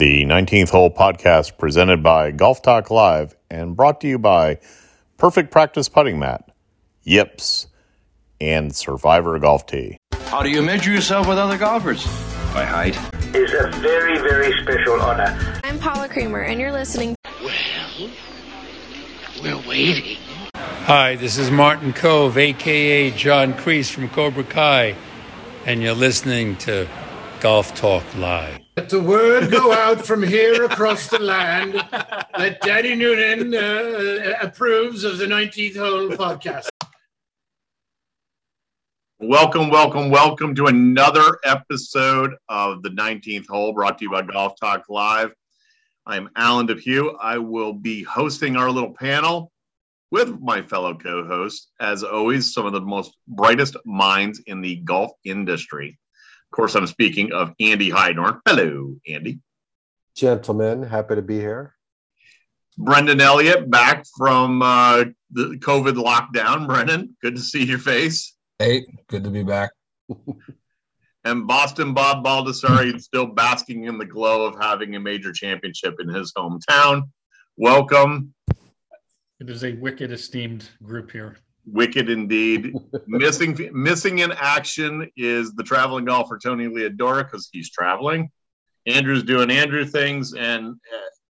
The 19th Hole podcast presented by Golf Talk Live and brought to you by Perfect Practice Putting Mat, Yips, and Survivor Golf Tee. How do you measure yourself with other golfers? By height. is a very, very special honor. I'm Paula Creamer, and you're listening. Well, we're waiting. Hi, this is Martin Kove, aka John Kreese from Cobra Kai, and you're listening to Golf Talk Live. Let the word go out from here across the land that Danny Noonan uh, approves of the 19th Hole podcast. Welcome, welcome, welcome to another episode of the 19th Hole brought to you by Golf Talk Live. I'm Alan Depew. I will be hosting our little panel with my fellow co hosts, as always, some of the most brightest minds in the golf industry. Of course, I'm speaking of Andy Hydorn. Hello, Andy. Gentlemen, happy to be here. Brendan Elliott back from uh, the COVID lockdown. Brendan, good to see your face. Hey, good to be back. And Boston Bob Baldessari still basking in the glow of having a major championship in his hometown. Welcome. It is a wicked esteemed group here. Wicked indeed. missing missing in action is the traveling golfer Tony Leodora because he's traveling. Andrew's doing Andrew things, and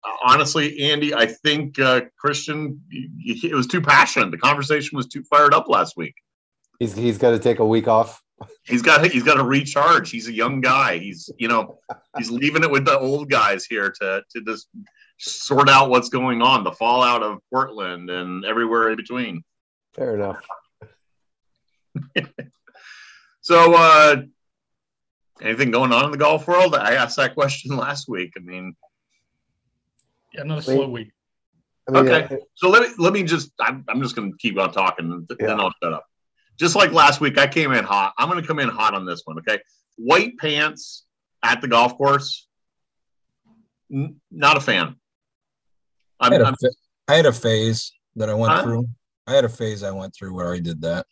uh, honestly, Andy, I think uh, Christian, it was too passionate. The conversation was too fired up last week. He's he's got to take a week off. He's got he's got to recharge. He's a young guy. He's you know he's leaving it with the old guys here to to just sort out what's going on, the fallout of Portland and everywhere in between. Fair enough. So, uh, anything going on in the golf world? I asked that question last week. I mean, Yeah, another slow week. I mean, okay. uh, So let me let me just I'm, I'm just going to keep on talking, and th- then I'll shut up. Just like last week, I came in hot. I'm going to come in hot on this one. Okay, white pants at the golf course. N- not a fan. I I'm, had, a I'm fa- I had a phase that I went Huh? through. I had a phase I went through where I did that.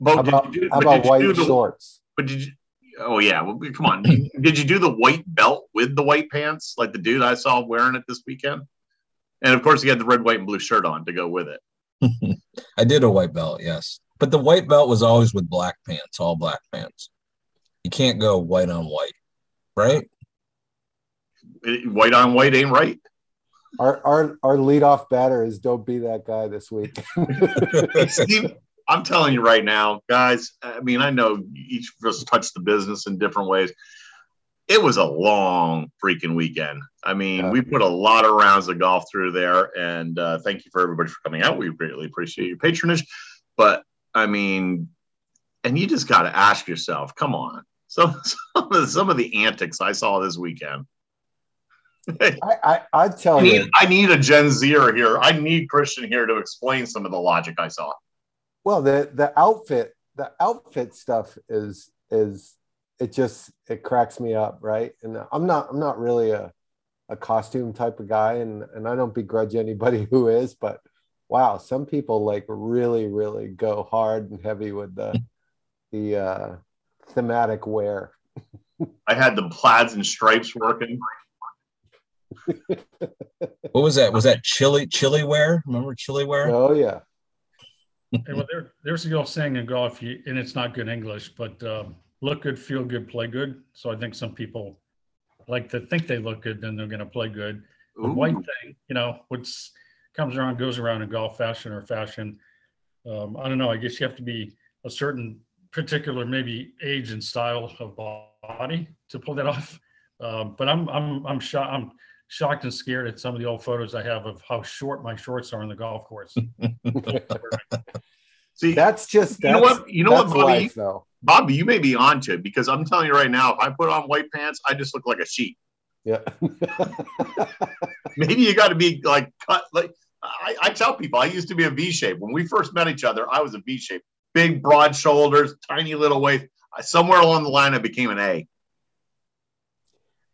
but how did about you do, how about did you white do the, shorts? But did you? Oh yeah. Well, come on. did you do the white belt with the white pants, like the dude I saw wearing it this weekend? And of course, he had the red, white, and blue shirt on to go with it. I did a white belt, yes. But the white belt was always with black pants, all black pants. You can't go white on white, right? White on white ain't right. Our our our leadoff batter is don't be that guy this week. Steve, I'm telling you right now, guys. I mean, I know each of us touched the business in different ways. It was a long freaking weekend. I mean, Yeah. we put a lot of rounds of golf through there, and uh, thank you for everybody for coming out. We greatly appreciate your patronage. But I mean, and you just got to ask yourself, come on. So some of, some of the antics I saw this weekend. I I I I tell need, you, I need a Gen Zer here. I need Christian here to explain some of the logic I saw. well the the outfit the outfit stuff is is it just it cracks me up, right? And I'm not I'm not really a a costume type of guy, and and I don't begrudge anybody who is, but wow, some people like really really go hard and heavy with the the uh, thematic wear. I had the plaids and stripes working. What was that? Was that chili chili wear? Remember chili wear? Oh yeah. Hey, well, there, there's the old saying in golf, you, and it's not good English, but um, look good, feel good, play good. So I think some people like to think they look good, then they're going to play good. The white thing, you know, what's comes around goes around in golf fashion or fashion. Um, I don't know. I guess you have to be a certain particular maybe age and style of body to pull that off. Um, but I'm I'm I'm shocked. I'm shocked and scared at some of the old photos I have of how short my shorts are on the golf course. See, That's just You know what- you know what, Bobby? life. Bobby, you may be onto it because I'm telling you right now, if I put on white pants, I just look like a sheep. Yeah. Maybe you got to be like cut. Like I, I tell people, I used to be a V shape. When we first met each other, I was a V shape, big, broad shoulders, tiny little waist. Somewhere along the line, I became an A.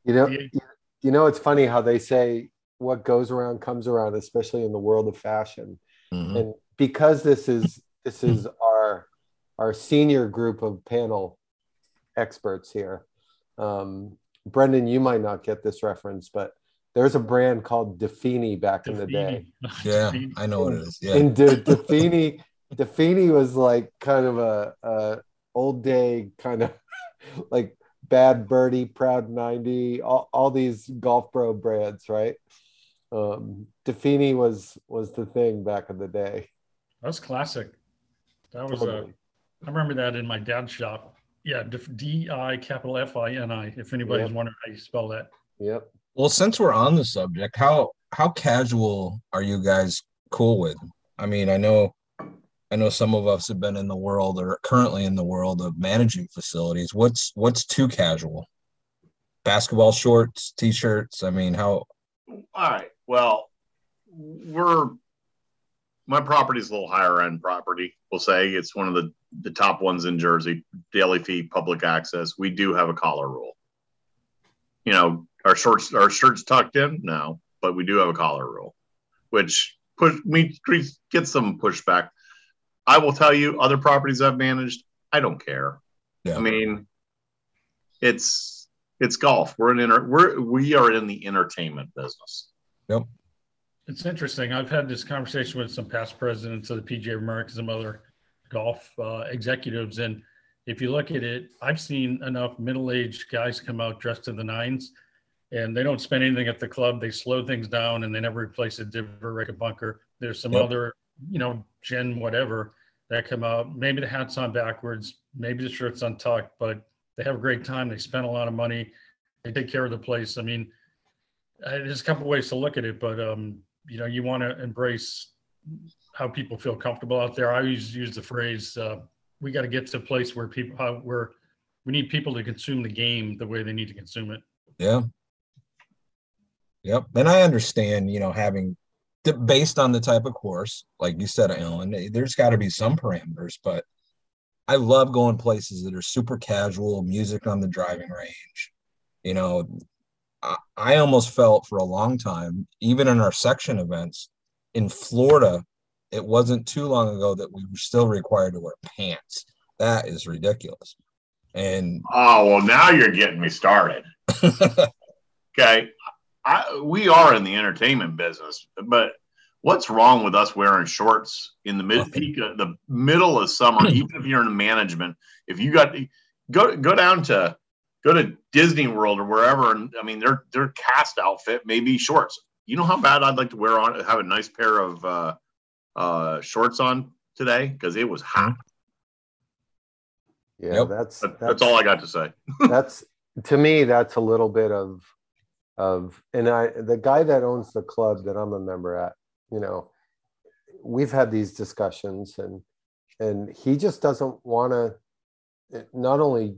You know, Yeah. you, you know, it's funny how they say what goes around comes around, especially in the world of fashion. Mhm. And because this is this is our our senior group of panel experts here, um, Brendan, you might not get this reference, but there's a brand called DiFini back in the day. Yeah, I know what it is. Yeah. And De- DiFini, DiFini was like kind of a, a old day kind of like Bad Birdie, Proud 90, all, all these golf pro brands, right? Um, DiFini was was the thing back in the day. That was classic. That was uh, Totally. I remember that in my dad's shop. Yeah, D I capital F I N I. If anybody's Yep. wondering how you spell that. Yep. Well, since we're on the subject, how how casual are you guys cool with? I mean, I know I know some of us have been in the world or currently in the world of managing facilities. What's what's too casual? Basketball shorts, t-shirts. I mean, how All right. Well, we're my property is a little higher end property. We'll say it's one of the the top ones in Jersey. Daily fee, public access. We do have a collar rule. You know, our shorts, our shirts tucked in, no, but we do have a collar rule, which push me get some pushback. I will tell you, other properties I've managed, I don't care. Yeah. I mean, it's it's golf. We're in inter- we're we are in the entertainment business. Yep. It's interesting. I've had this conversation with some past presidents of the PGA of America, some other golf uh, executives, and if you look at it, I've seen enough middle-aged guys come out dressed to the nines, and they don't spend anything at the club. They slow things down, and they never replace a diver, wreck a bunker. There's some Yep. other, you know, Gen whatever that come out. Maybe the hat's on backwards, maybe the shirt's untucked, but they have a great time. They spend a lot of money. They take care of the place. I mean, uh, there's a couple ways to look at it, but um, you know, you want to embrace how people feel comfortable out there. I always use the phrase, uh, "We got to get to a place where people, how, where we need people to consume the game the way they need to consume it." Yeah. Yep. And I understand, you know, having based on the type of course, like you said, Alan, there's got to be some parameters, but I love going places that are super casual, music on the driving range. You know, I, I almost felt for a long time, even in our section events in Florida, it wasn't too long ago that we were still required to wear pants. That is ridiculous. And Oh well, now you're getting me started. okay, I, we are in the entertainment business, but what's wrong with us wearing shorts in the mid peak, of the middle of summer? even if you're in management, if you got go go down to go to Disney World or wherever, and I mean their their cast outfit may be shorts. You know how bad I'd like to wear on have a nice pair of uh, uh, shorts on today because it was hot. Yeah, Yep. that's, that's that's all I got to say. that's to me that's a little bit of of and i the guy that owns the club that i'm a member at you know we've had these discussions and and he just doesn't want to not only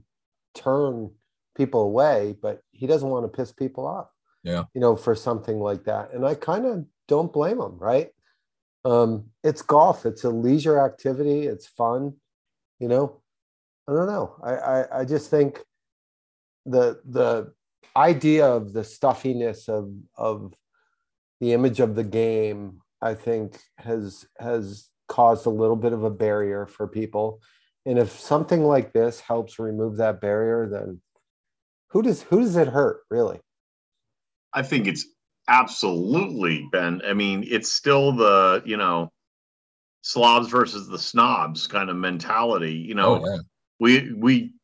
turn people away but he doesn't want to piss people off. Yeah. you know for something like that. And i kind of don't blame him right? Um it's golf. It's a leisure activity. It's fun you know? I don't know. I i, I just think the the idea of the stuffiness of of the image of the game i think has has caused a little bit of a barrier for people and if something like this helps remove that barrier then who does who does it hurt really I think it's absolutely been. I mean, it's still the you know slobs versus the snobs kind of mentality. You know, oh, yeah. we we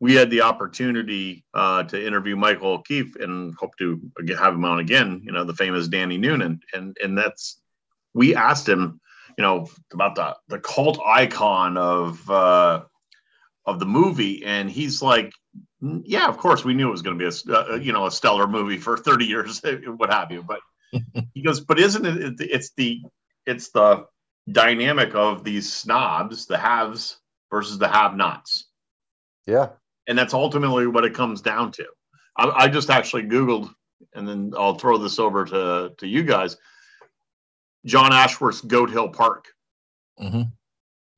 we had the opportunity uh, to interview Michael O'Keefe and hope to have him on again. You know, the famous Danny Noonan, and and that's we asked him, you know, about the the cult icon of uh, of the movie, and he's like, "Mm, yeah, of course, we knew it was going to be a s- uh, you know a stellar movie for thirty years, what have you, but he goes, but isn't it? It's the it's the dynamic of these snobs, the haves versus the have-nots yeah and that's ultimately what it comes down to. I, I just actually Googled, and then I'll throw this over to to you guys. John Ashworth's Goat Hill Park. Mhm.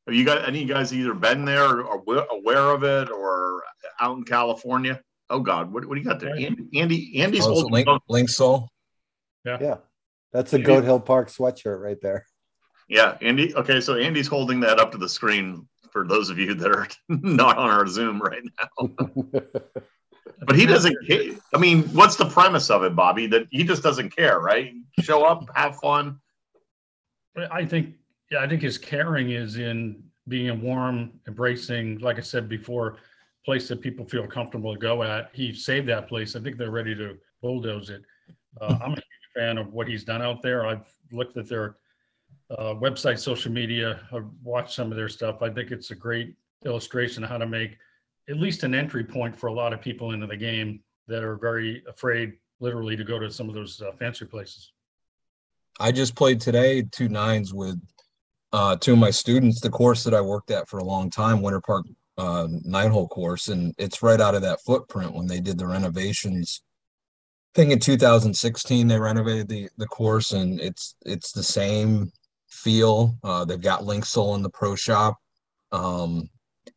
Have you got any of you guys either been there or aware of it or out in California? Oh God, what, what do you got there? Andy, Andy Andy's Oh, it's holding. Link, Link Soul. yeah that's a goat hill park sweatshirt right there Yeah, Andy. Okay, so Andy's holding that up to the screen for those of you that are not on our Zoom right now. But he doesn't care. I mean, what's the premise of it, Bobby? That he just doesn't care, right? Show up, have fun. I think, yeah, I think his caring is in being a warm, embracing, like I said before, place that people feel comfortable to go at. He saved that place. I think they're ready to bulldoze it. Uh, I'm a huge fan of what he's done out there. I've looked at their uh, website, social media. I've watched some of their stuff. I think it's a great illustration of how to make at least an entry point for a lot of people into the game that are very afraid, literally, to go to some of those uh, fancy places. I just played today two nines with uh, two of my students, the course that I worked at for a long time, Winter Park uh, nine hole course, and it's right out of that footprint when they did the renovations. I think in 2016 they renovated the the course, and it's it's the same feel. Uh, they've got Linksoul in the pro shop, um,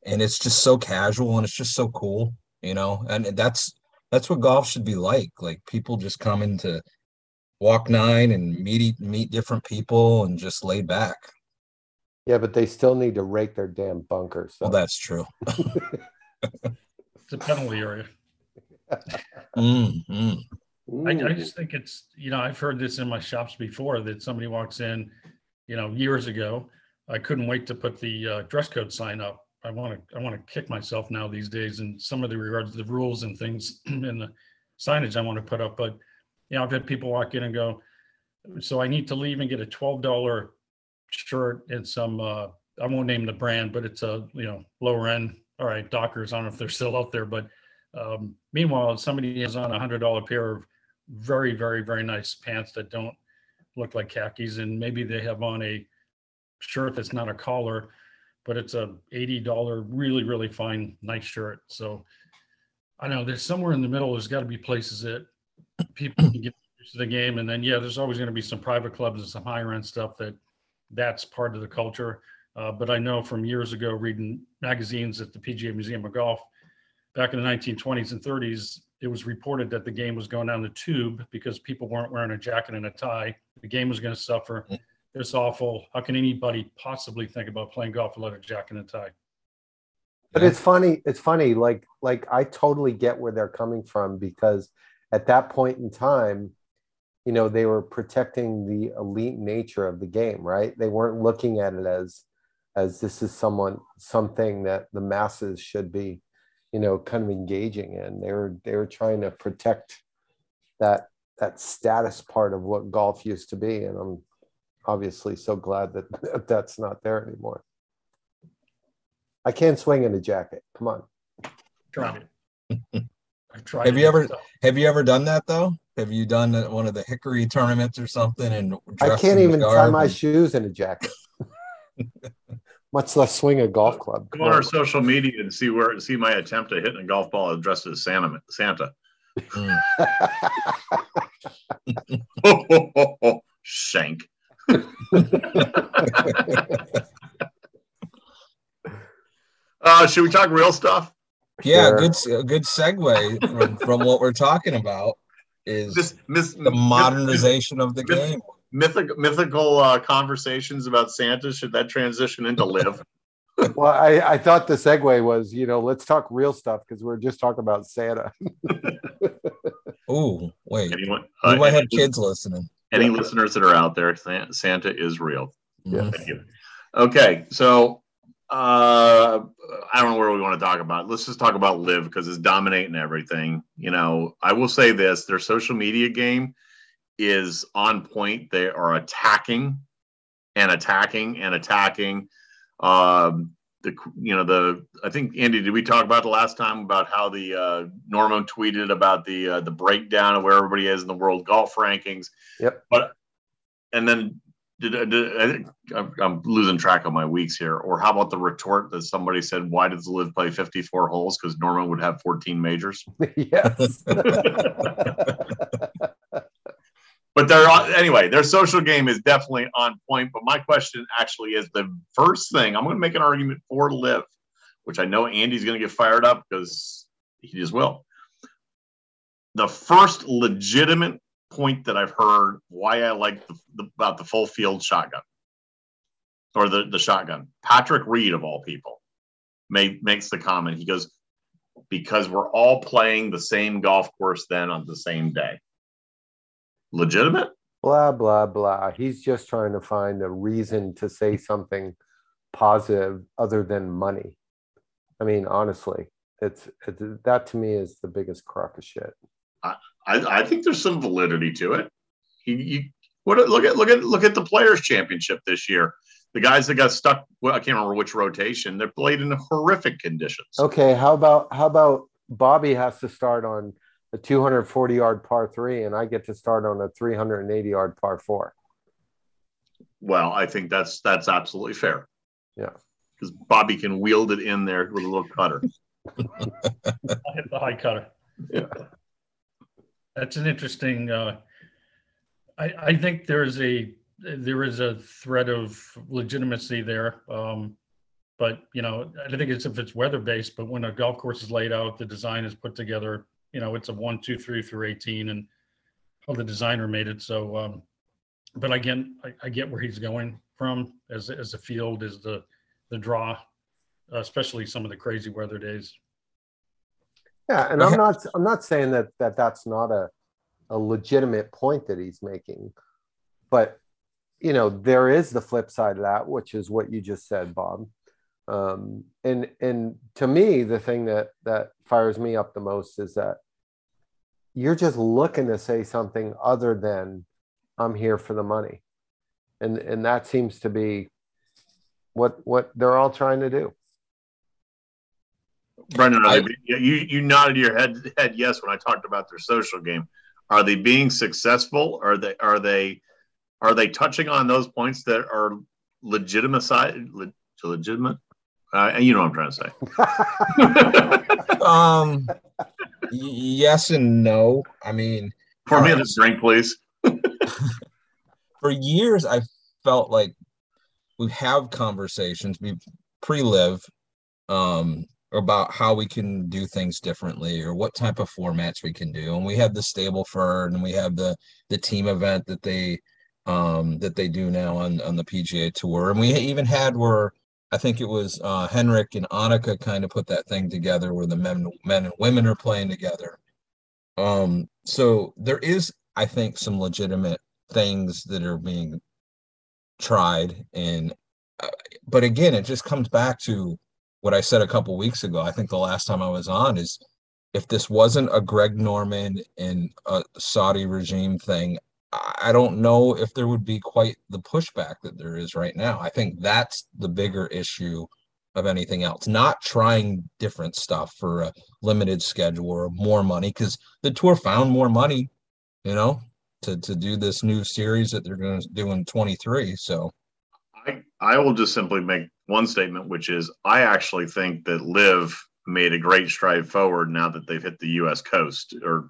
and it's just so casual and it's just so cool, you know. And that's that's what golf should be like. Like people just come into walk nine and meet meet different people and just lay back. Yeah, but they still need to rake their damn bunkers. So. Well, that's true. it's a penalty area. mm-hmm. I, I, just think it's you know I've heard this in my shops before that somebody walks in, you know, years ago. I couldn't wait to put the uh, dress code sign up. I want to I want to kick myself now these days and some of the regards to the rules and things in the signage I want to put up. But you know, I've had people walk in and go, so I need to leave and get a twelve dollar shirt and some uh I won't name the brand, but it's a you know lower end. All right, Dockers. I don't know if they're still out there, but um, meanwhile, somebody is on a hundred dollar pair of very, very, very nice pants that don't look like khakis, and maybe they have on a shirt that's not a collar, but it's a eighty dollar, really, really fine, nice shirt. So I know there's somewhere in the middle. There's got to be places that people can get used to the game, and then yeah, there's always going to be some private clubs and some higher end stuff that that's part of the culture. Uh, but I know from years ago, reading magazines at the PGA Museum of Golf, back in the 1920s and 30s, it was reported that the game was going down the tube because people weren't wearing a jacket and a tie. The game was going to suffer. Mm. It's awful. How can anybody possibly think about playing golf without a jacket and a tie? But it's funny. It's funny. Like, like I totally get where they're coming from because at that point in time, you know they were protecting the elite nature of the game right they weren't looking at it as as this is someone something that the masses should be you know kind of engaging in. They were they were trying to protect that that status part of what golf used to be and i'm obviously so glad that that's not there anymore. I can't swing in a jacket. Come on. Try it. Have you ever have you ever done that though? Have you done one of the hickory tournaments or something? And I can't even tie my shoes in a jacket, much less swing a golf club. Go on our social media and see where see my attempt at hitting a golf ball dressed as Santa. Santa. Mm. oh, oh, oh, oh, Shank. uh, should we talk real stuff? Yeah, sure. good good segue from, from what we're talking about is this, mis- the modernization mis- of the mis- game. Mythical, mythical uh, conversations about Santa. Should that transition into LIV? well, I, I thought the segue was, you know, let's talk real stuff because we're just talking about Santa. oh, wait. Anyone, uh, you might have kids listening. Any listeners that are out there, Santa is real. Yeah. Thank you. Okay, so uh, I don't know where we want to talk about. Let's just talk about LIV because it's dominating everything. You know, I will say this: their social media game is on point. They are attacking and attacking and attacking. Um, the you know the I think Andy, did we talk about the last time about how the uh, Norman tweeted about the uh, the breakdown of where everybody is in the world golf rankings? Yep. But and then did, did I think I'm losing track of my weeks here. Or how about the retort that somebody said, "Why does LIV play 54 holes? Because Norman would have 14 majors." yes. but they're anyway. Their social game is definitely on point. But my question actually is the first thing I'm going to make an argument for LIV, which I know Andy's going to get fired up because he just will. The first legitimate point that I've heard why I like the, the, about the full field shotgun or the, the shotgun. Patrick Reed, of all people, made, makes the comment. He goes, because we're all playing the same golf course then on the same day. Legitimate? Blah blah blah. He's just trying to find a reason to say something positive other than money. I mean, honestly, it's, it's that to me is the biggest crock of shit. I, I think there's some validity to it. You, you what look at look at look at the players championship this year. The guys that got stuck, well, I can't remember which rotation. They're played in horrific conditions. Okay, how about how about Bobby has to start on a 240 yard par three, and I get to start on a 380 yard par four. Well, I think that's that's absolutely fair. Yeah, because Bobby can wield it in there with a little cutter. I hit the high cutter. Yeah. That's an interesting. Uh, I, I think there is a there is a thread of legitimacy there. Um, but you know, I think it's if it's weather based. But when a golf course is laid out, the design is put together. You know, it's a one, two, three through eighteen, and how the designer made it. So, um, but again, I, I get where he's going from as as a field is the the draw, especially some of the crazy weather days. Yeah, and I'm not I'm not saying that that that's not a a legitimate point that he's making, but you know there is the flip side of that, which is what you just said, Bob. Um, and and to me, the thing that that fires me up the most is that you're just looking to say something other than I'm here for the money, and and that seems to be what what they're all trying to do. Brendan, I, you you nodded your head head yes when I talked about their social game. Are they being successful? Are they are they are they touching on those points that are legitimate side legitimate? Uh, you know what I'm trying to say. um, yes and no. I mean, pour me a drink, please. for years, I felt like we have conversations. We pre-LIV um, about how we can do things differently or what type of formats we can do. And we have the Stableford and we have the the team event that they um that they do now on on the PGA tour. And we even had where I think it was uh Henrik and Annika kind of put that thing together where the men men and women are playing together. Um so there is I think some legitimate things that are being tried and uh, but again it just comes back to what I said a couple weeks ago. I think the last time I was on is if this wasn't a Greg Norman and a Saudi regime thing, I don't know if there would be quite the pushback that there is right now. I think that's the bigger issue of anything else. Not trying different stuff for a limited schedule or more money because the tour found more money, you know, to to do this new series that they're going to do in 23. So I I will just simply make one statement, which is I actually think that LIV made a great stride forward now that they've hit the U.S. coast, or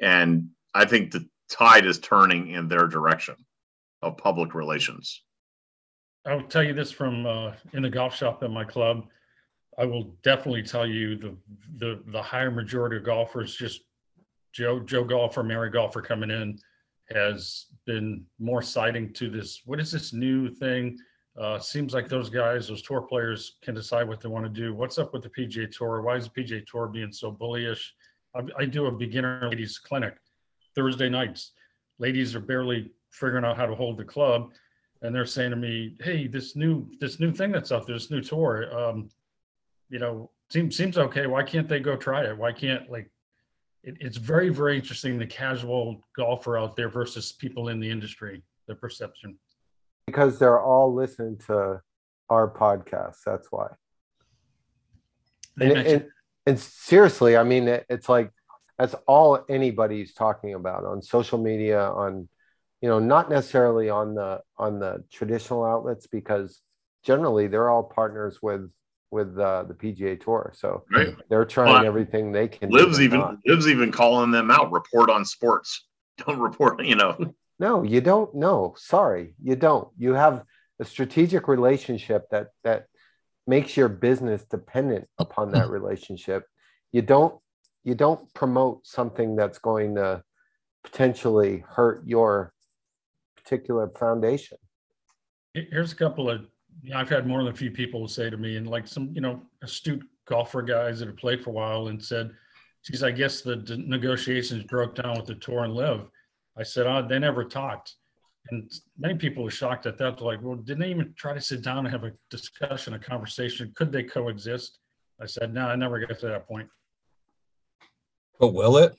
and I think the tide is turning in their direction of public relations. I'll tell you this from uh, in the golf shop at my club. I will definitely tell you the the the higher majority of golfers, just Joe Joe golfer, Mary golfer coming in, has been more citing to this. What is this new thing? Uh, seems like those guys, those tour players, can decide what they want to do. What's up with the PGA Tour? Why is the PGA Tour being so bullish? I, I do a beginner ladies clinic Thursday nights. Ladies are barely figuring out how to hold the club, and they're saying to me, "Hey, this new this new thing that's out there, this new tour, um, you know, seems seems okay. Why can't they go try it? Why can't like?" It, it's very very interesting the casual golfer out there versus people in the industry, the perception because they're all listening to our podcast. That's why. And, and, and, seriously, I mean, it, it's like that's all anybody's talking about on social media, on you know, not necessarily on the on the traditional outlets because generally they're all partners with with uh, the PGA Tour, so right. they're trying well, everything they can. LIV's even not. LIV's even calling them out. Report on sports. Don't report. You know. No, you don't. No, sorry, you don't. You have a strategic relationship that that makes your business dependent upon that relationship. You don't you don't promote something that's going to potentially hurt your particular foundation. Here's a couple of I've had more than a few people say to me, and like some, you know, astute golfer guys that have played for a while and said, geez, I guess the d- negotiations broke down with the tour and LIV. I said, oh, they never talked. And many people were shocked at that. They're like, well, didn't they even try to sit down and have a discussion, a conversation? Could they coexist? I said, no, I never get to that point. But will it?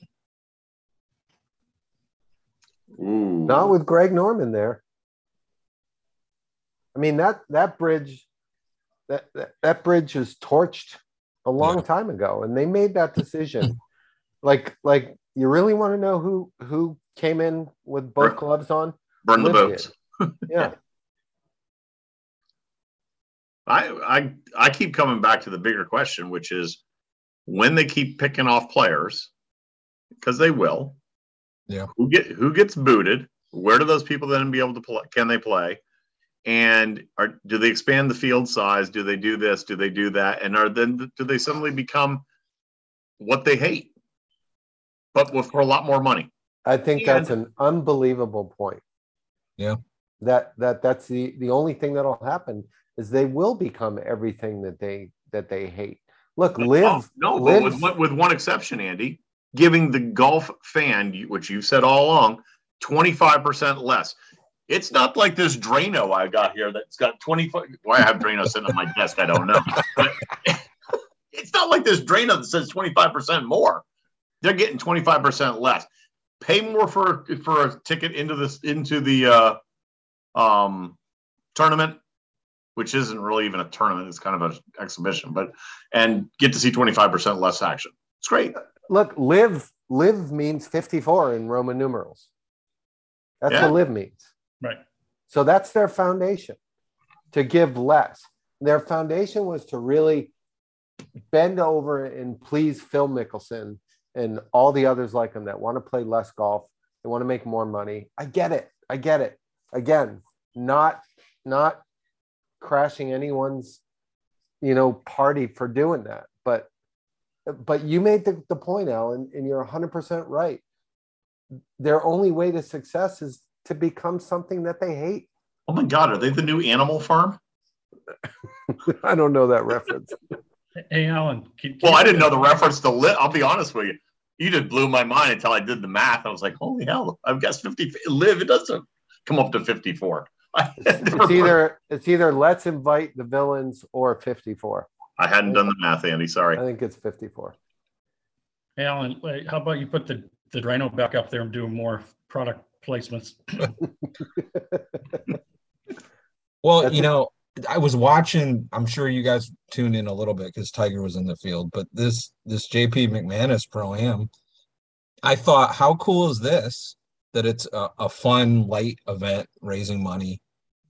Ooh. Not with Greg Norman there. I mean that that bridge, that that, that bridge was torched a long Yeah. time ago, and they made that decision. like like you really want to know who who came in with both Right. gloves on? Burn the LIV boats. Yeah, I, I I keep coming back to the bigger question, which is when they keep picking off players, because they will. Yeah. Who get who gets booted? Where do those people then be able to play? Can they play? And are do they expand the field size? Do they do this? Do they do that? And are then do they suddenly become what they hate, but with for a lot more money? I think that's an unbelievable point. Yeah. That that that's the the only thing that'll happen is they will become everything that they that they hate. Look, LIV no, LIV with one, with one exception, Andy, giving the golf fan, which you've said all along, twenty five percent less. It's not like this Drano I got here that's got twenty five. Why I have Drano sitting on my desk, I don't know. But it's not like this Drano that says twenty five percent more. They're getting twenty five percent less. Pay more for for a ticket into this into the uh, um, tournament which isn't really even a tournament. It's kind of an exhibition, but and get to see 25% less action. It's great. look, LIV LIV means 54 in Roman numerals. That's Yeah. what LIV means. Right. So that's their foundation to give less. Their foundation was to really bend over and please Phil Mickelson and all the others like him that want to play less golf. They want to make more money. I get it. I get it. Again, not not crashing anyone's you know party for doing that. But but you made the, the point, Alan, and you're 100% right. Their only way to success is to become something that they hate. Oh my God, are they the new Animal Farm? I don't know that reference. Hey, Alan. Can, can Well, I didn't know the reference to lit. I'll be honest with you. You just blew my mind until I did the math. I was like, holy hell, I've guessed 50. LIV, it doesn't come up to 54. I, It's either it's either let's invite the villains or 54. I hadn't done the math, Andy. Sorry. I think it's 54. Hey, Alan, wait, how about you put the, the Drano back up there and do more product placements? Well, That's you a- know, I was watching. I'm sure you guys tuned in a little bit because Tiger was in the field. But this this JP McManus Pro Am, I thought, how cool is this? That it's a, a fun, light event, raising money,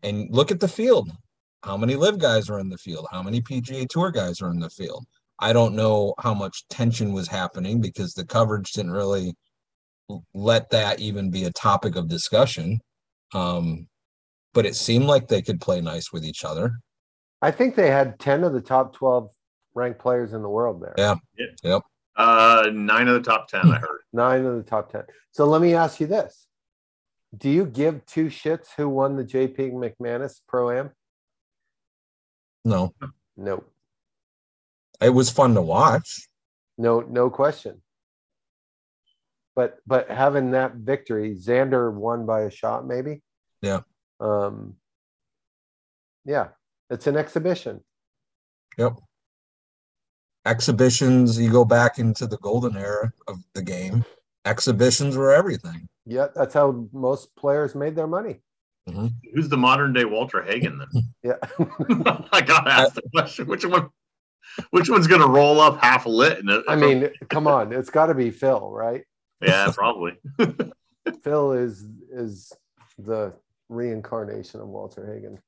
and look at the field. How many LIV guys are in the field? How many PGA Tour guys are in the field? I don't know how much tension was happening because the coverage didn't really let that even be a topic of discussion. Um, but it seemed like they could play nice with each other. I think they had 10 of the top 12 ranked players in the world there. Yeah. Uh, nine of the top 10, I heard. Nine of the top 10. So let me ask you this. Do you give two shits who won the JP McManus Pro Am? No, No. it was fun to watch. No, no question. But but having that victory, Xander won by a shot, maybe. Yeah. Um. Yeah, it's an exhibition. Yep. Exhibitions, you go back into the golden era of the game. Exhibitions were everything. Yeah, that's how most players made their money. Mm-hmm. Who's the modern day Walter Hagen then? Yeah. I gotta ask the question. Which one? Which one's gonna roll up half a lit? And I mean, come on, it's got to be Phil, right? yeah, probably. Phil is is the reincarnation of Walter Hagen.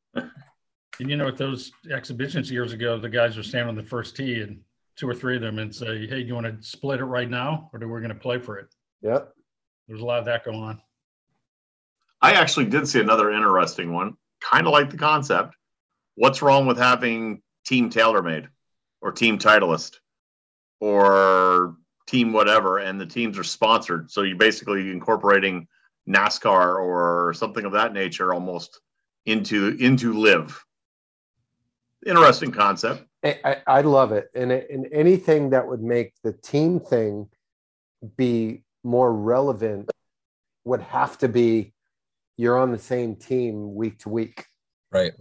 And you know, at those exhibitions years ago, the guys were standing on the first tee and two or three of them and say, Hey, do you want to split it right now? Or do we going to play for it? Yep. There's a lot of that going on. I actually did see another interesting one. Kind of like the concept. What's wrong with having team TaylorMade or team Titleist or team whatever, and the teams are sponsored? So you're basically incorporating NASCAR or something of that nature almost into into LIV. Interesting concept. I, I, I love it, and it, and anything that would make the team thing be more relevant would have to be you're on the same team week to week. Right.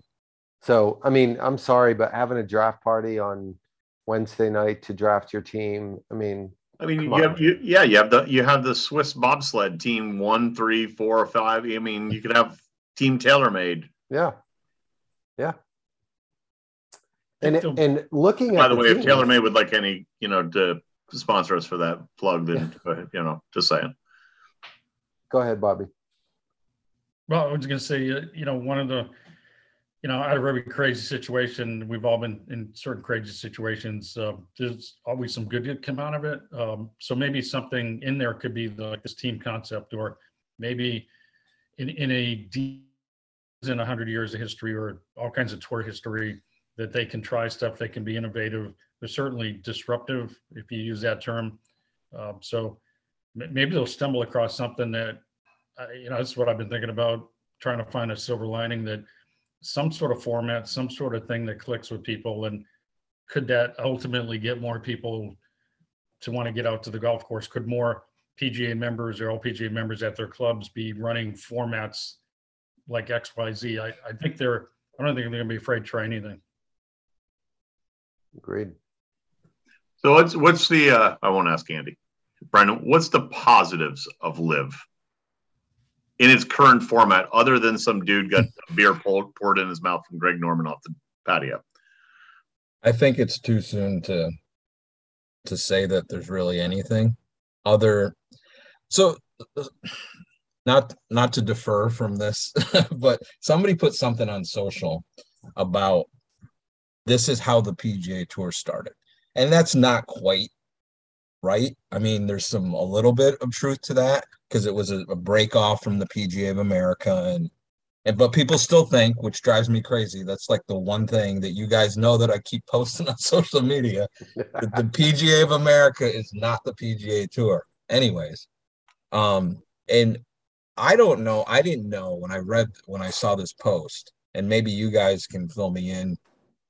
So, I mean, I'm sorry, but having a draft party on Wednesday night to draft your team, I mean, I mean, you have, you, yeah, you have the you have the Swiss bobsled team one, three, four, five. I mean, you could have team TaylorMade. yeah, yeah. I And and looking at By the way, if teams- TaylorMade would like any, you know, to sponsor us for that plug, then uh, you know, just saying. go ahead, Bobby. Well, I was going to say, uh, you know, one of the, you know, out of every crazy situation, we've all been in certain crazy situations. Uh, there's always some good that come out of it. Um, so maybe something in there could be the, like this team concept, or maybe in in a deep in a hundred years of history or all kinds of tour history that they can try stuff. They can be innovative. They're certainly disruptive, if you use that term. Um, so m- maybe they'll stumble across something that uh, you know, that's what I've been thinking about, trying to find a silver lining that some sort of format, some sort of thing that clicks with people. And could that ultimately get more people to want to get out to the golf course? Could more PGA members or LPGA members at their clubs be running formats like XYZ? I, I think they're, I don't think they're going to be afraid to try anything. Agreed. So what's what's the? Uh, I won't ask Andy, Brendan. What's the positives of LIV in its current format, other than some dude got a beer poured, poured in his mouth from Greg Norman off the patio? I think it's too soon to to say that there's really anything other so not not to defer from this but somebody put something on social about this is how the PGA tour started and that's not quite right i mean there's some a little bit of truth to that because it was a, a break off from the PGA of America and and but people still think, which drives me crazy. That's like the one thing that you guys know that I keep posting on social media. that the PGA of America is not the PGA Tour. Anyways, um, and I don't know. I didn't know when I read when I saw this post, and maybe you guys can fill me in,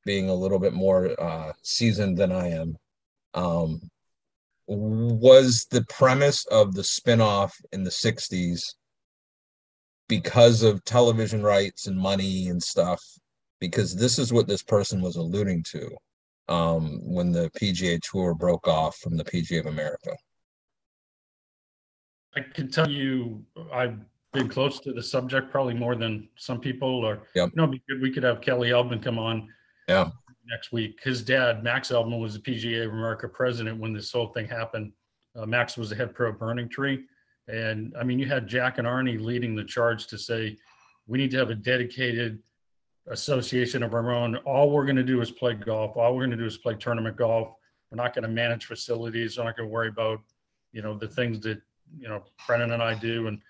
being a little bit more uh, seasoned than I am. Um, was the premise of the spinoff in the '60s because of television rights and money and stuff because this is what this person was alluding to um, when the PGA Tour broke off from the PGA of America. I can tell you, I've been close to the subject probably more than some people. Or Yep. you know. We could have Kelly Elvin come on Yeah. next week. His dad, Max Elbin, was the PGA of America president when this whole thing happened. Uh, Max was the head pro of Burning Tree, and I mean, you had Jack and Arnie leading the charge to say we need to have a dedicated association of our own. All we're going to do is play golf. All we're going to do is play tournament golf. We're not going to manage facilities. We're not going to worry about, you know, the things that you know Brendan and I do and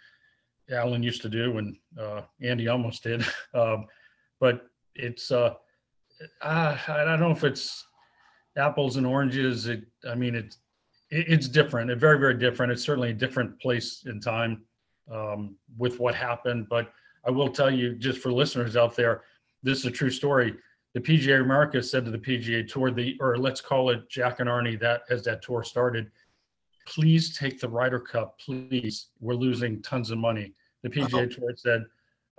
Alan used to do, and uh, Andy almost did. um, but it's uh, uh, I don't know if it's apples and oranges. It I mean it's it, it's different. It's very very different. It's certainly a different place in time um, with what happened. But I will tell you, just for listeners out there, this is a true story. The PGA America said to the PGA Tour, the or let's call it Jack and Arnie, that as that tour started, please take the Ryder Cup, please. We're losing tons of money. The PGA Tour said,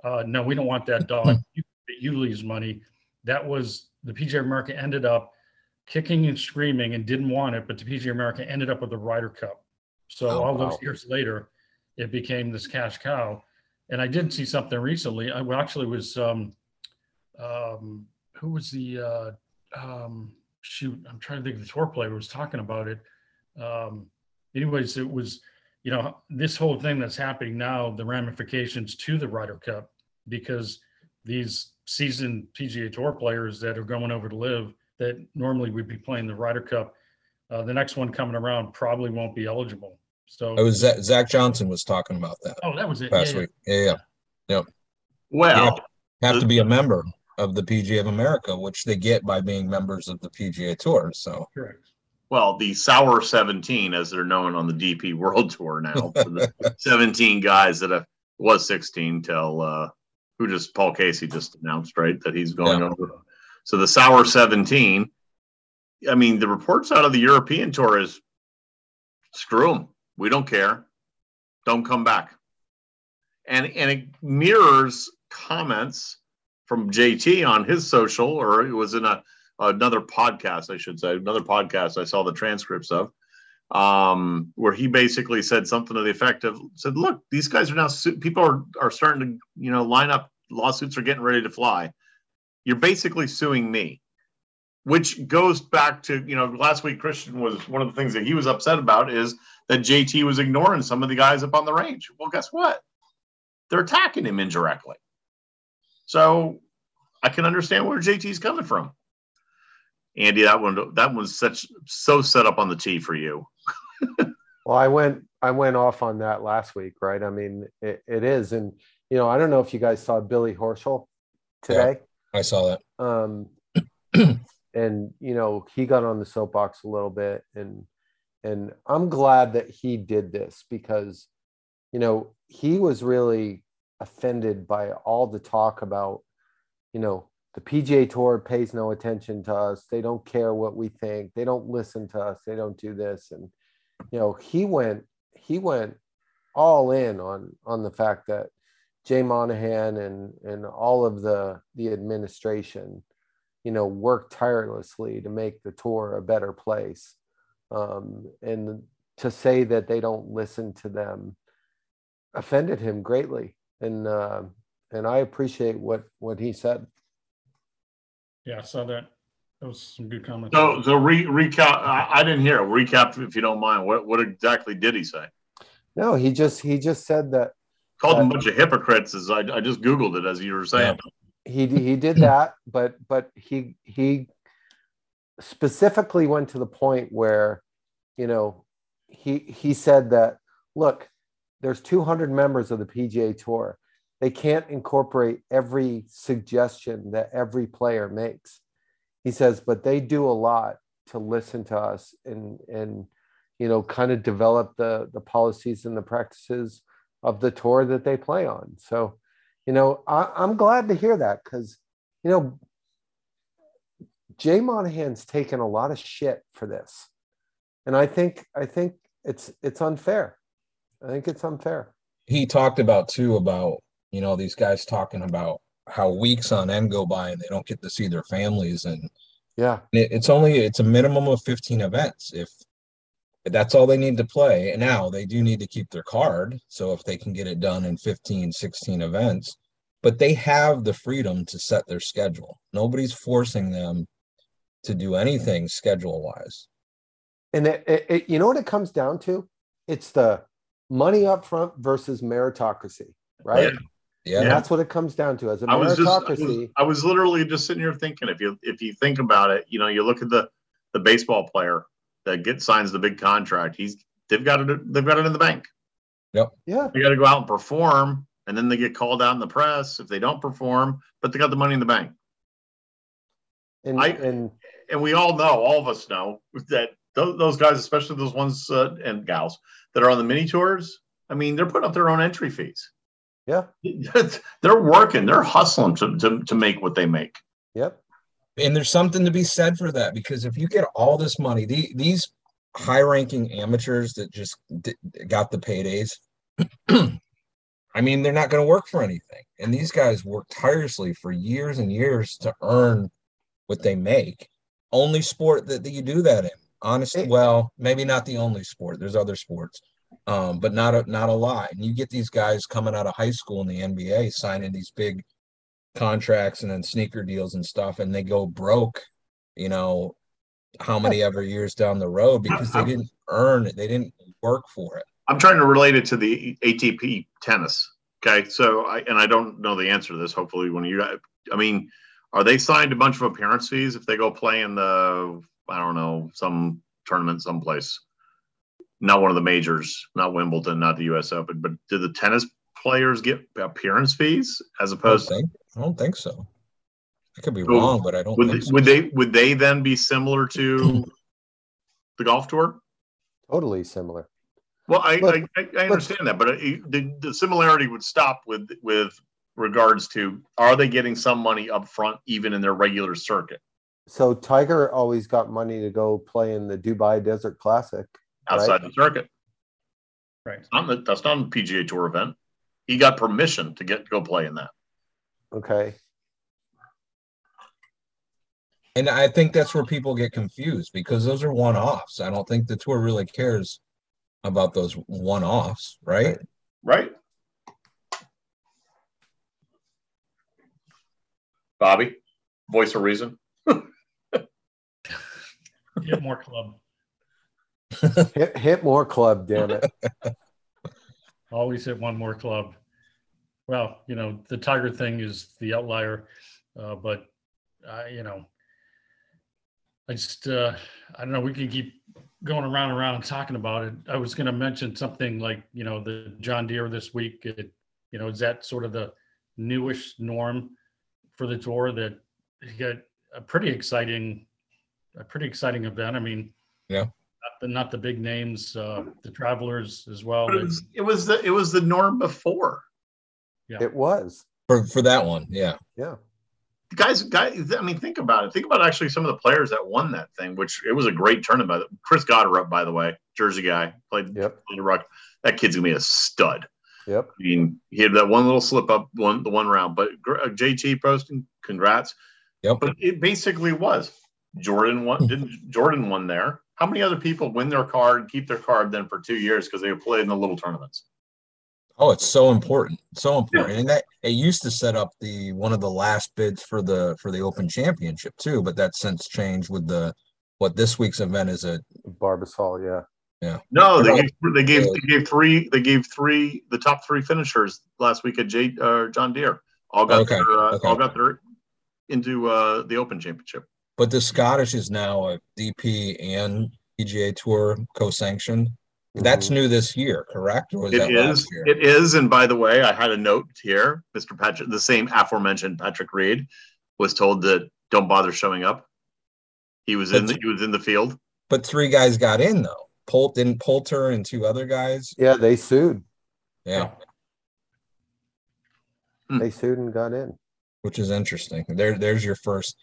uh, no, we don't want that dog. you, you lose money. That was the PGA America ended up kicking and screaming and didn't want it, but the PGA America ended up with the Ryder Cup. So Oh, all wow. those years later, it became this cash cow. And I did see something recently. I actually was um, um, who was the uh, um, shoot? I'm trying to think of the tour player was talking about it. Um, anyways, it was you know this whole thing that's happening now, the ramifications to the Ryder Cup because these seasoned PGA Tour players that are going over to LIV that normally would be playing the Ryder Cup, uh, the next one coming around probably won't be eligible. So It was Zach, Zach Johnson was talking about that oh, that was it. last Yeah, week. Yeah, yeah. Well, Have to be a member of the PGA of America, which they get by being members of the PGA Tour. So correct. well, the Sour 17, as they're known on the DP World Tour now, for the 17 guys that have, was 16 till uh, who just Paul Casey just announced, right, that he's going Yeah. over. So the Sour 17 I mean, the reports out of the European tour is screw them. We don't care. Don't come back. And and it mirrors comments from JT on his social, or it was in a another podcast, I should say, another podcast I saw the transcripts of, um, where he basically said something to the effect of said, "Look, these guys are now people are are starting to you know line up. Lawsuits are getting ready to fly. You're basically suing me." Which goes back to you know last week. Christian was one of the things that he was upset about is that JT was ignoring some of the guys up on the range. Well, guess what? They're attacking him indirectly. So I can understand where JT's coming from. Andy, that one that one's such so set up on the tee for you. Well, I went I went off on that last week, right? I mean, it, it is, and you know, I don't know if you guys saw Billy Horschel today. I saw that. Um, and you know, he got on the soapbox a little bit, and and I'm glad that he did this because, you know, he was really offended by all the talk about, you know, the PGA Tour pays no attention to us. They don't care what we think. They don't listen to us. They don't do this. And you know, he went he went all in on on the fact that Jay Monahan and and all of the the administration, you know, worked tirelessly to make the tour a better place. Um, and to say that they don't listen to them offended him greatly. And uh, and I appreciate what what he said. Yeah, I saw that. That was some good comments. So so re, recap. I, I didn't hear. it. Recap if you don't mind. What what exactly did he say? No, he just he just said that Called them a bunch of hypocrites. As I, I just googled it as you were saying. he he did that, but but he he specifically went to the point where, you know, he he said that look, there's 200 members of the PGA Tour. They can't incorporate every suggestion that every player makes. He says, but they do a lot to listen to us and and you know kind of develop the the policies and the practices of the tour that they play on. So, you know, I, I'm glad to hear that because, you know, Jay Monahan's taken a lot of shit for this, and I think I think it's it's unfair. I think it's unfair. He talked about too about you know these guys talking about how weeks on end go by and they don't get to see their families. And Yeah, it, it's only it's a minimum of 15 events if that's all they need to play. And now they do need to keep their card. So if they can get it done in 15 16 events but they have the freedom to set their schedule. Nobody's forcing them to do anything schedule wise and it, it, it- you know what it comes down to? It's the money up front versus meritocracy, right? yeah And that's what it comes down to as a I was just I was, I was literally just sitting here thinking if you if you think about it, you know, you look at the the baseball player that gets signs the big contract. He's they've got it they've got it in the bank. Yep. Yeah, They got to go out and perform, and then they get called out in the press if they don't perform. But they got the money in the bank, and I- and and we all know, all of us know that those, those guys, especially those ones uh, and gals that are on the mini tours. I mean, they're putting up their own entry fees. Yeah, they're working, they're hustling to, to to make what they make. yep, and there's something to be said for that because if you get all this money the, these high ranking amateurs that just d- got the paydays i mean they're not going to work for anything. And these guys work tirelessly for years and years to earn what they make. Only sport that, that you do that in. Honestly well maybe not the only sport. There's other sports um, but not a, not a lot and you get these guys coming out of high school in the nba signing these big contracts and then sneaker deals and stuff and they go broke you know how many ever years down the road because they didn't earn it they didn't work for it I'm trying to relate it to the ATP tennis. Okay, so I and I don't know the answer to this. Hopefully, when you, I mean, are they signed a bunch of appearance fees if they go play in the, I don't know, some tournament someplace? Not one of the majors, not Wimbledon, not the U.S. Open, but do the tennis players get appearance fees as I don't opposed to? think, I don't think so i could be So, wrong but i don't Would think so. would they would they then be similar to the golf tour? totally similar. Well, I, Look, I, I I understand that, but the, the similarity would stop with with regards to are they getting some money up front even in their regular circuit? so Tiger always got money to go play in the Dubai Desert Classic. Outside the circuit. Right. Not the- that's not a PGA Tour event. He got permission to get to go play in that. Okay. And I think that's where people get confused because those are one offs. I don't think the tour really cares about those one offs, right? Right. Bobby, voice of reason. Get more club. Hit, hit more club, damn it. Always hit one more club. Well, you know, the Tiger thing is the outlier, uh, but uh, you know, I just uh, I don't know. We can keep going around and around and talking about it. I was going to mention something like you know the John Deere this week. It, you know, is that sort of the newish norm for the tour that you got a pretty exciting, a pretty exciting event. I mean, Yeah. Not the not the big names, uh, the travelers as well. But it was, it was the it was the norm before. Yeah, It was. For for that one, yeah. Yeah. Guys, guys, I mean, think about it. Think about actually some of the players that won that thing, which it was a great tournament. Chris Gotterup, by the way, Jersey guy, played Yep. played rock. That kid's gonna be a stud. Yep. I mean, he had that one little slip up one the one round, but gr- uh, JT posting, congrats. Yep. But it basically was Jordan won. Didn't Jordan won there? How many other people win their card, and keep their card then for two years because they played in the little tournaments? Oh, it's so important. So important. And that it used to set up the one of the last bids for the for the open championship too, but that's since changed with the what this week's event is a Barbasol, yeah. yeah. No, they gave, they gave they gave three they gave three the top three finishers last week at J, uh, John Deere all got Okay, their uh, okay. all got their into uh, the Open Championship. But the Scottish is now a DP and PGA Tour co-sanctioned. That's Mhm. new this year, correct? Or was It that is. last year? It is. And by the way, I had a note here. Mr. Patrick, the same aforementioned Patrick Reed, was told that don't bother showing up. He was in. The, he was in the field. But three guys got in though. Polt didn't Poulter and two other guys. Yeah, they sued. Yeah, They sued and got in. which is interesting. There, there's your first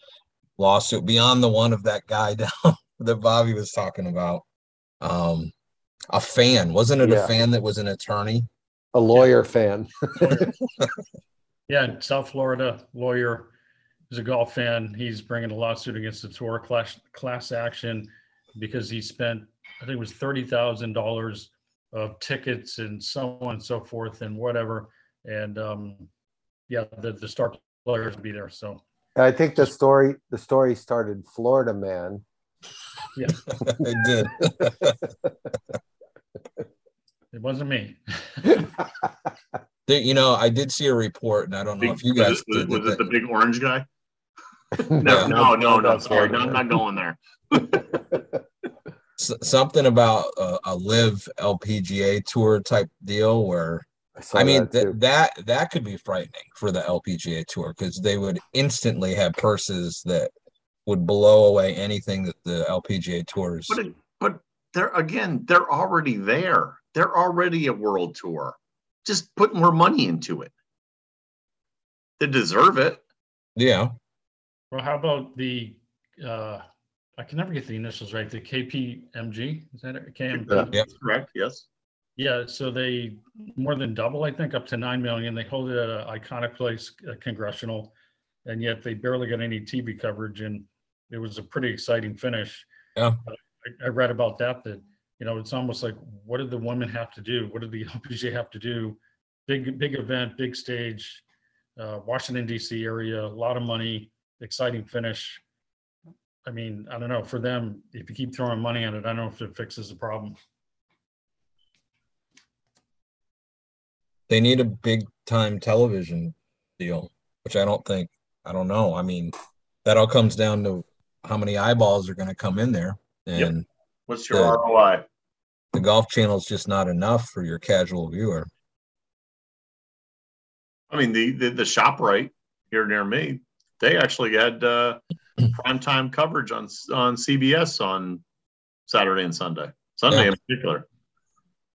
lawsuit beyond the one of that guy down that Bobby was talking about. Um, a fan wasn't it? Yeah. A fan that was an attorney. A lawyer fan. Yeah, in South Florida lawyer is a golf fan. He's bringing a lawsuit against the tour class class action because he spent I think it was thirty thousand dollars of tickets and so on and so forth and whatever. And um, yeah, the the star players will be there. So I think the story the story started Florida man. Yeah, it did. it wasn't me. You know, I did see a report, and I don't know Big, if you guys was, did. was that- it the big orange guy? Yeah. No, no, no, no. Not Sorry, Florida not, man. not going there. s- something about a, a LIV LPGA tour type deal where saw I mean that th- that that could be frightening for the LPGA tour because they would instantly have purses that would blow away anything that the LPGA tours. But it, but they're again, they're already there. They're already a world tour. Just put more money into it. They deserve it. Yeah, Well, how about the uh, I can never get the initials right. The KPMG is that it? KMG? Uh, Yep. Correct. Yes. Yeah, so they more than double, I think, up to nine million. They hold it at an iconic place, uh, congressional, and yet they barely got any TV coverage, and it was a pretty exciting finish. Yeah. I, I read about that. That you know, it's almost like, what did the women have to do? What did the LPGA have to do? Big, big event, big stage, uh, Washington D.C. area, a lot of money, exciting finish. I mean, I don't know. For them, if you keep throwing money at it, I don't know if it fixes the problem. They need a big time television deal, which I don't think. I don't know. I mean, that all comes down to how many eyeballs are going to come in there, Yep. and What's your Yeah. ROI? the golf channel is just not enough for your casual viewer. I mean, the the, the ShopRite here near me, they actually had uh, prime time coverage on on CBS on Saturday and Sunday. Sunday Yeah. in particular.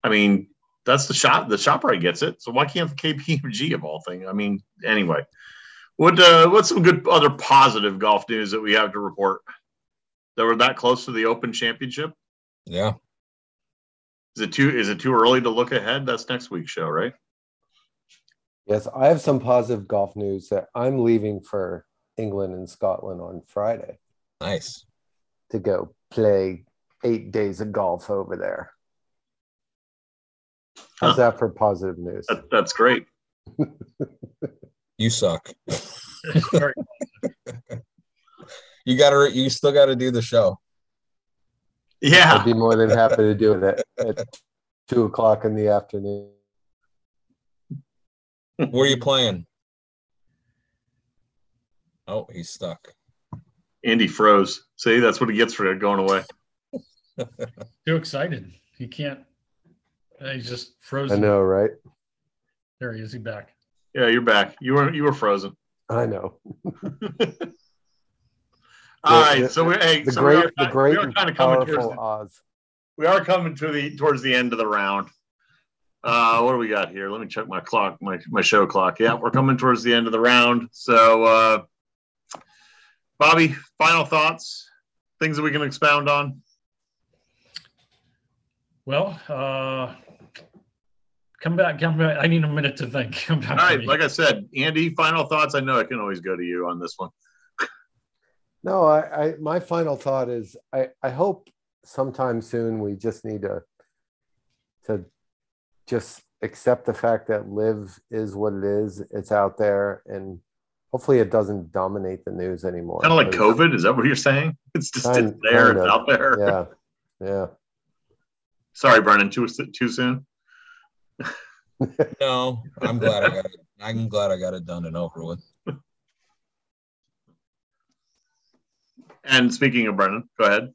I mean, that's the shop. The ShopRite gets it. So why can't the KPMG of all things? I mean, anyway, What uh, what's some good other positive golf news that we have to report? That we're that close to the Open Championship. Yeah. Is it too is it too early to look ahead? That's next week's show, right? Yes, I have some positive golf news that I'm leaving for England and Scotland on Friday Nice. to go play eight days of golf over there. How's that for positive news? That, that's great. You suck. You gotta you still gotta do the show. Yeah. I'd be more than happy to do it at, at two o'clock in the afternoon. Where are you playing? Oh, he's stuck. Andy froze. See, that's what he gets for going away. Too excited. He can't. He's just frozen. I know, right? There he is. He back. Yeah, you're back. You were you were frozen. I know. All The- right. the- So we hey, The so we great, are, the great we are kind of coming towards powerful the, Oz. we are coming to the towards the end of the round. Uh, what do we got here? Let me check my clock, my my show clock. Yeah, we're coming towards the end of the round. So, uh, Bobby, final thoughts, things that we can expound on. Well, uh, come back. Come back. I need a minute to think. Come back. All to right, me. like I said, Andy, final thoughts. I know I can always go to you on this one. No, I, I my final thought is I, I hope sometime soon we just need to to just accept the fact that LIV is what it is. It's out there and hopefully it doesn't dominate the news anymore. Kind of like COVID. Is that what you're saying? It's just Kind- it's there. kind It's of, out there. Yeah. Yeah. Sorry, Brendan. Too too soon. No, I'm glad I got it. I'm glad I got it done and over with. And speaking of Brendan, go ahead.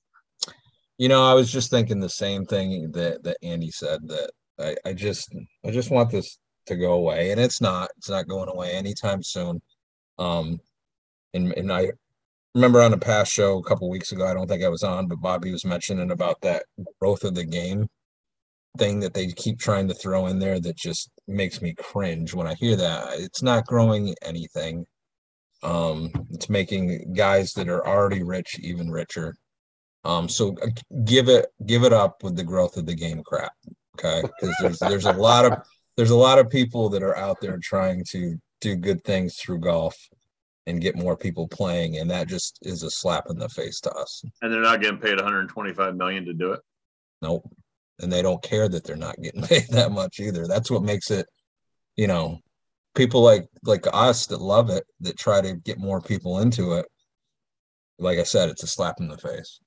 You know, I was just thinking the same thing that that Andy said that I, I just I just want this to go away. And it's not, it's not going away anytime soon. Um and and I remember on a past show a couple weeks ago, I don't think I was on, but Bobby was mentioning about that growth of the game thing that they keep trying to throw in there that just makes me cringe when I hear that. It's not growing anything. Um, it's making guys that are already rich even richer. Um, so uh, give it give it up with the growth of the game crap. Okay. Because there's there's a lot of there's a lot of people that are out there trying to do good things through golf and get more people playing, and that just is a slap in the face to us. And they're not getting paid 125 million to do it. Nope. And they don't care that they're not getting paid that much either. That's what makes it, you know, people like like us that love it, that try to get more people into it. Like I said, it's a slap in the face.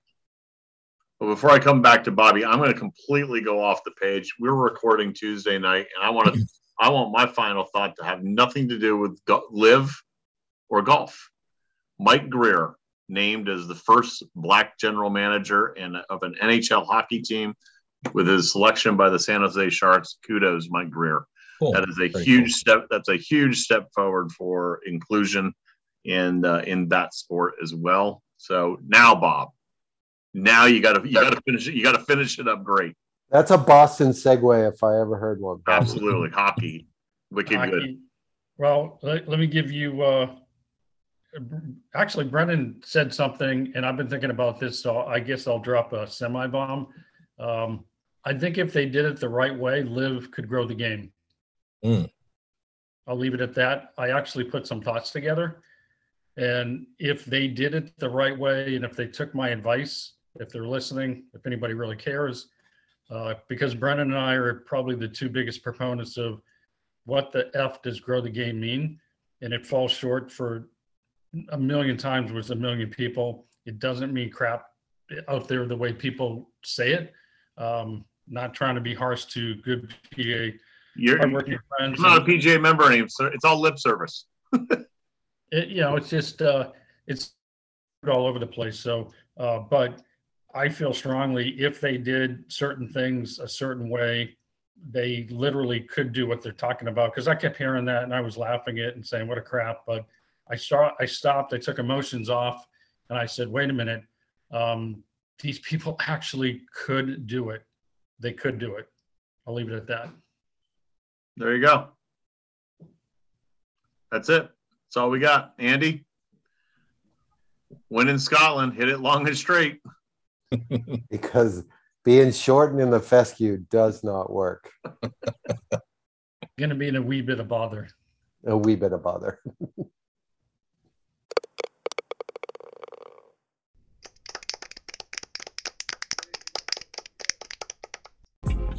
Well, before I come back to Bobby, I'm going to completely go off the page. We're recording Tuesday night, and I want to, I want my final thought to have nothing to do with go- LIV or golf. Mike Grier named as the first black general manager in, of an NHL hockey team with his selection by the San Jose Sharks. Kudos, Mike Grier. Cool. That is a Very huge cool. step. That's a huge step forward for inclusion in uh, in that sport as well. So now, Bob, now you got to you got to finish it. You got to finish it up great. That's a Boston segue if I ever heard one. Bob. Absolutely, hockey, wicked good. Hockey. Well, let, let me give you. Uh, actually, Brendan said something, and I've been thinking about this, so I guess I'll drop a semi bomb. Um, I think if they did it the right way, LIV could grow the game. Mm. I'll leave it at that. I actually put some thoughts together. And if they did it the right way, and if they took my advice, if they're listening, if anybody really cares, uh, because Brendan and I are probably the two biggest proponents of what the F does grow the game mean. And it falls short for a million times with a million people. It doesn't mean crap out there the way people say it. Um, not trying to be harsh to good PA You're, hardworking you're friends. not a PGA member anymore. So it's all lip service. it, you know, it's just uh, it's all over the place. So, uh, but I feel strongly if they did certain things a certain way, they literally could do what they're talking about. Because I kept hearing that and I was laughing it and saying, "What a crap!" But I saw, I stopped, I took emotions off, and I said, "Wait a minute, um, these people actually could do it. They could do it." I'll leave it at that. There you go. That's it. That's all we got. Andy, win in Scotland, hit it long and straight. because being shortened in the fescue does not work. Going to be in a wee bit of bother. A wee bit of bother.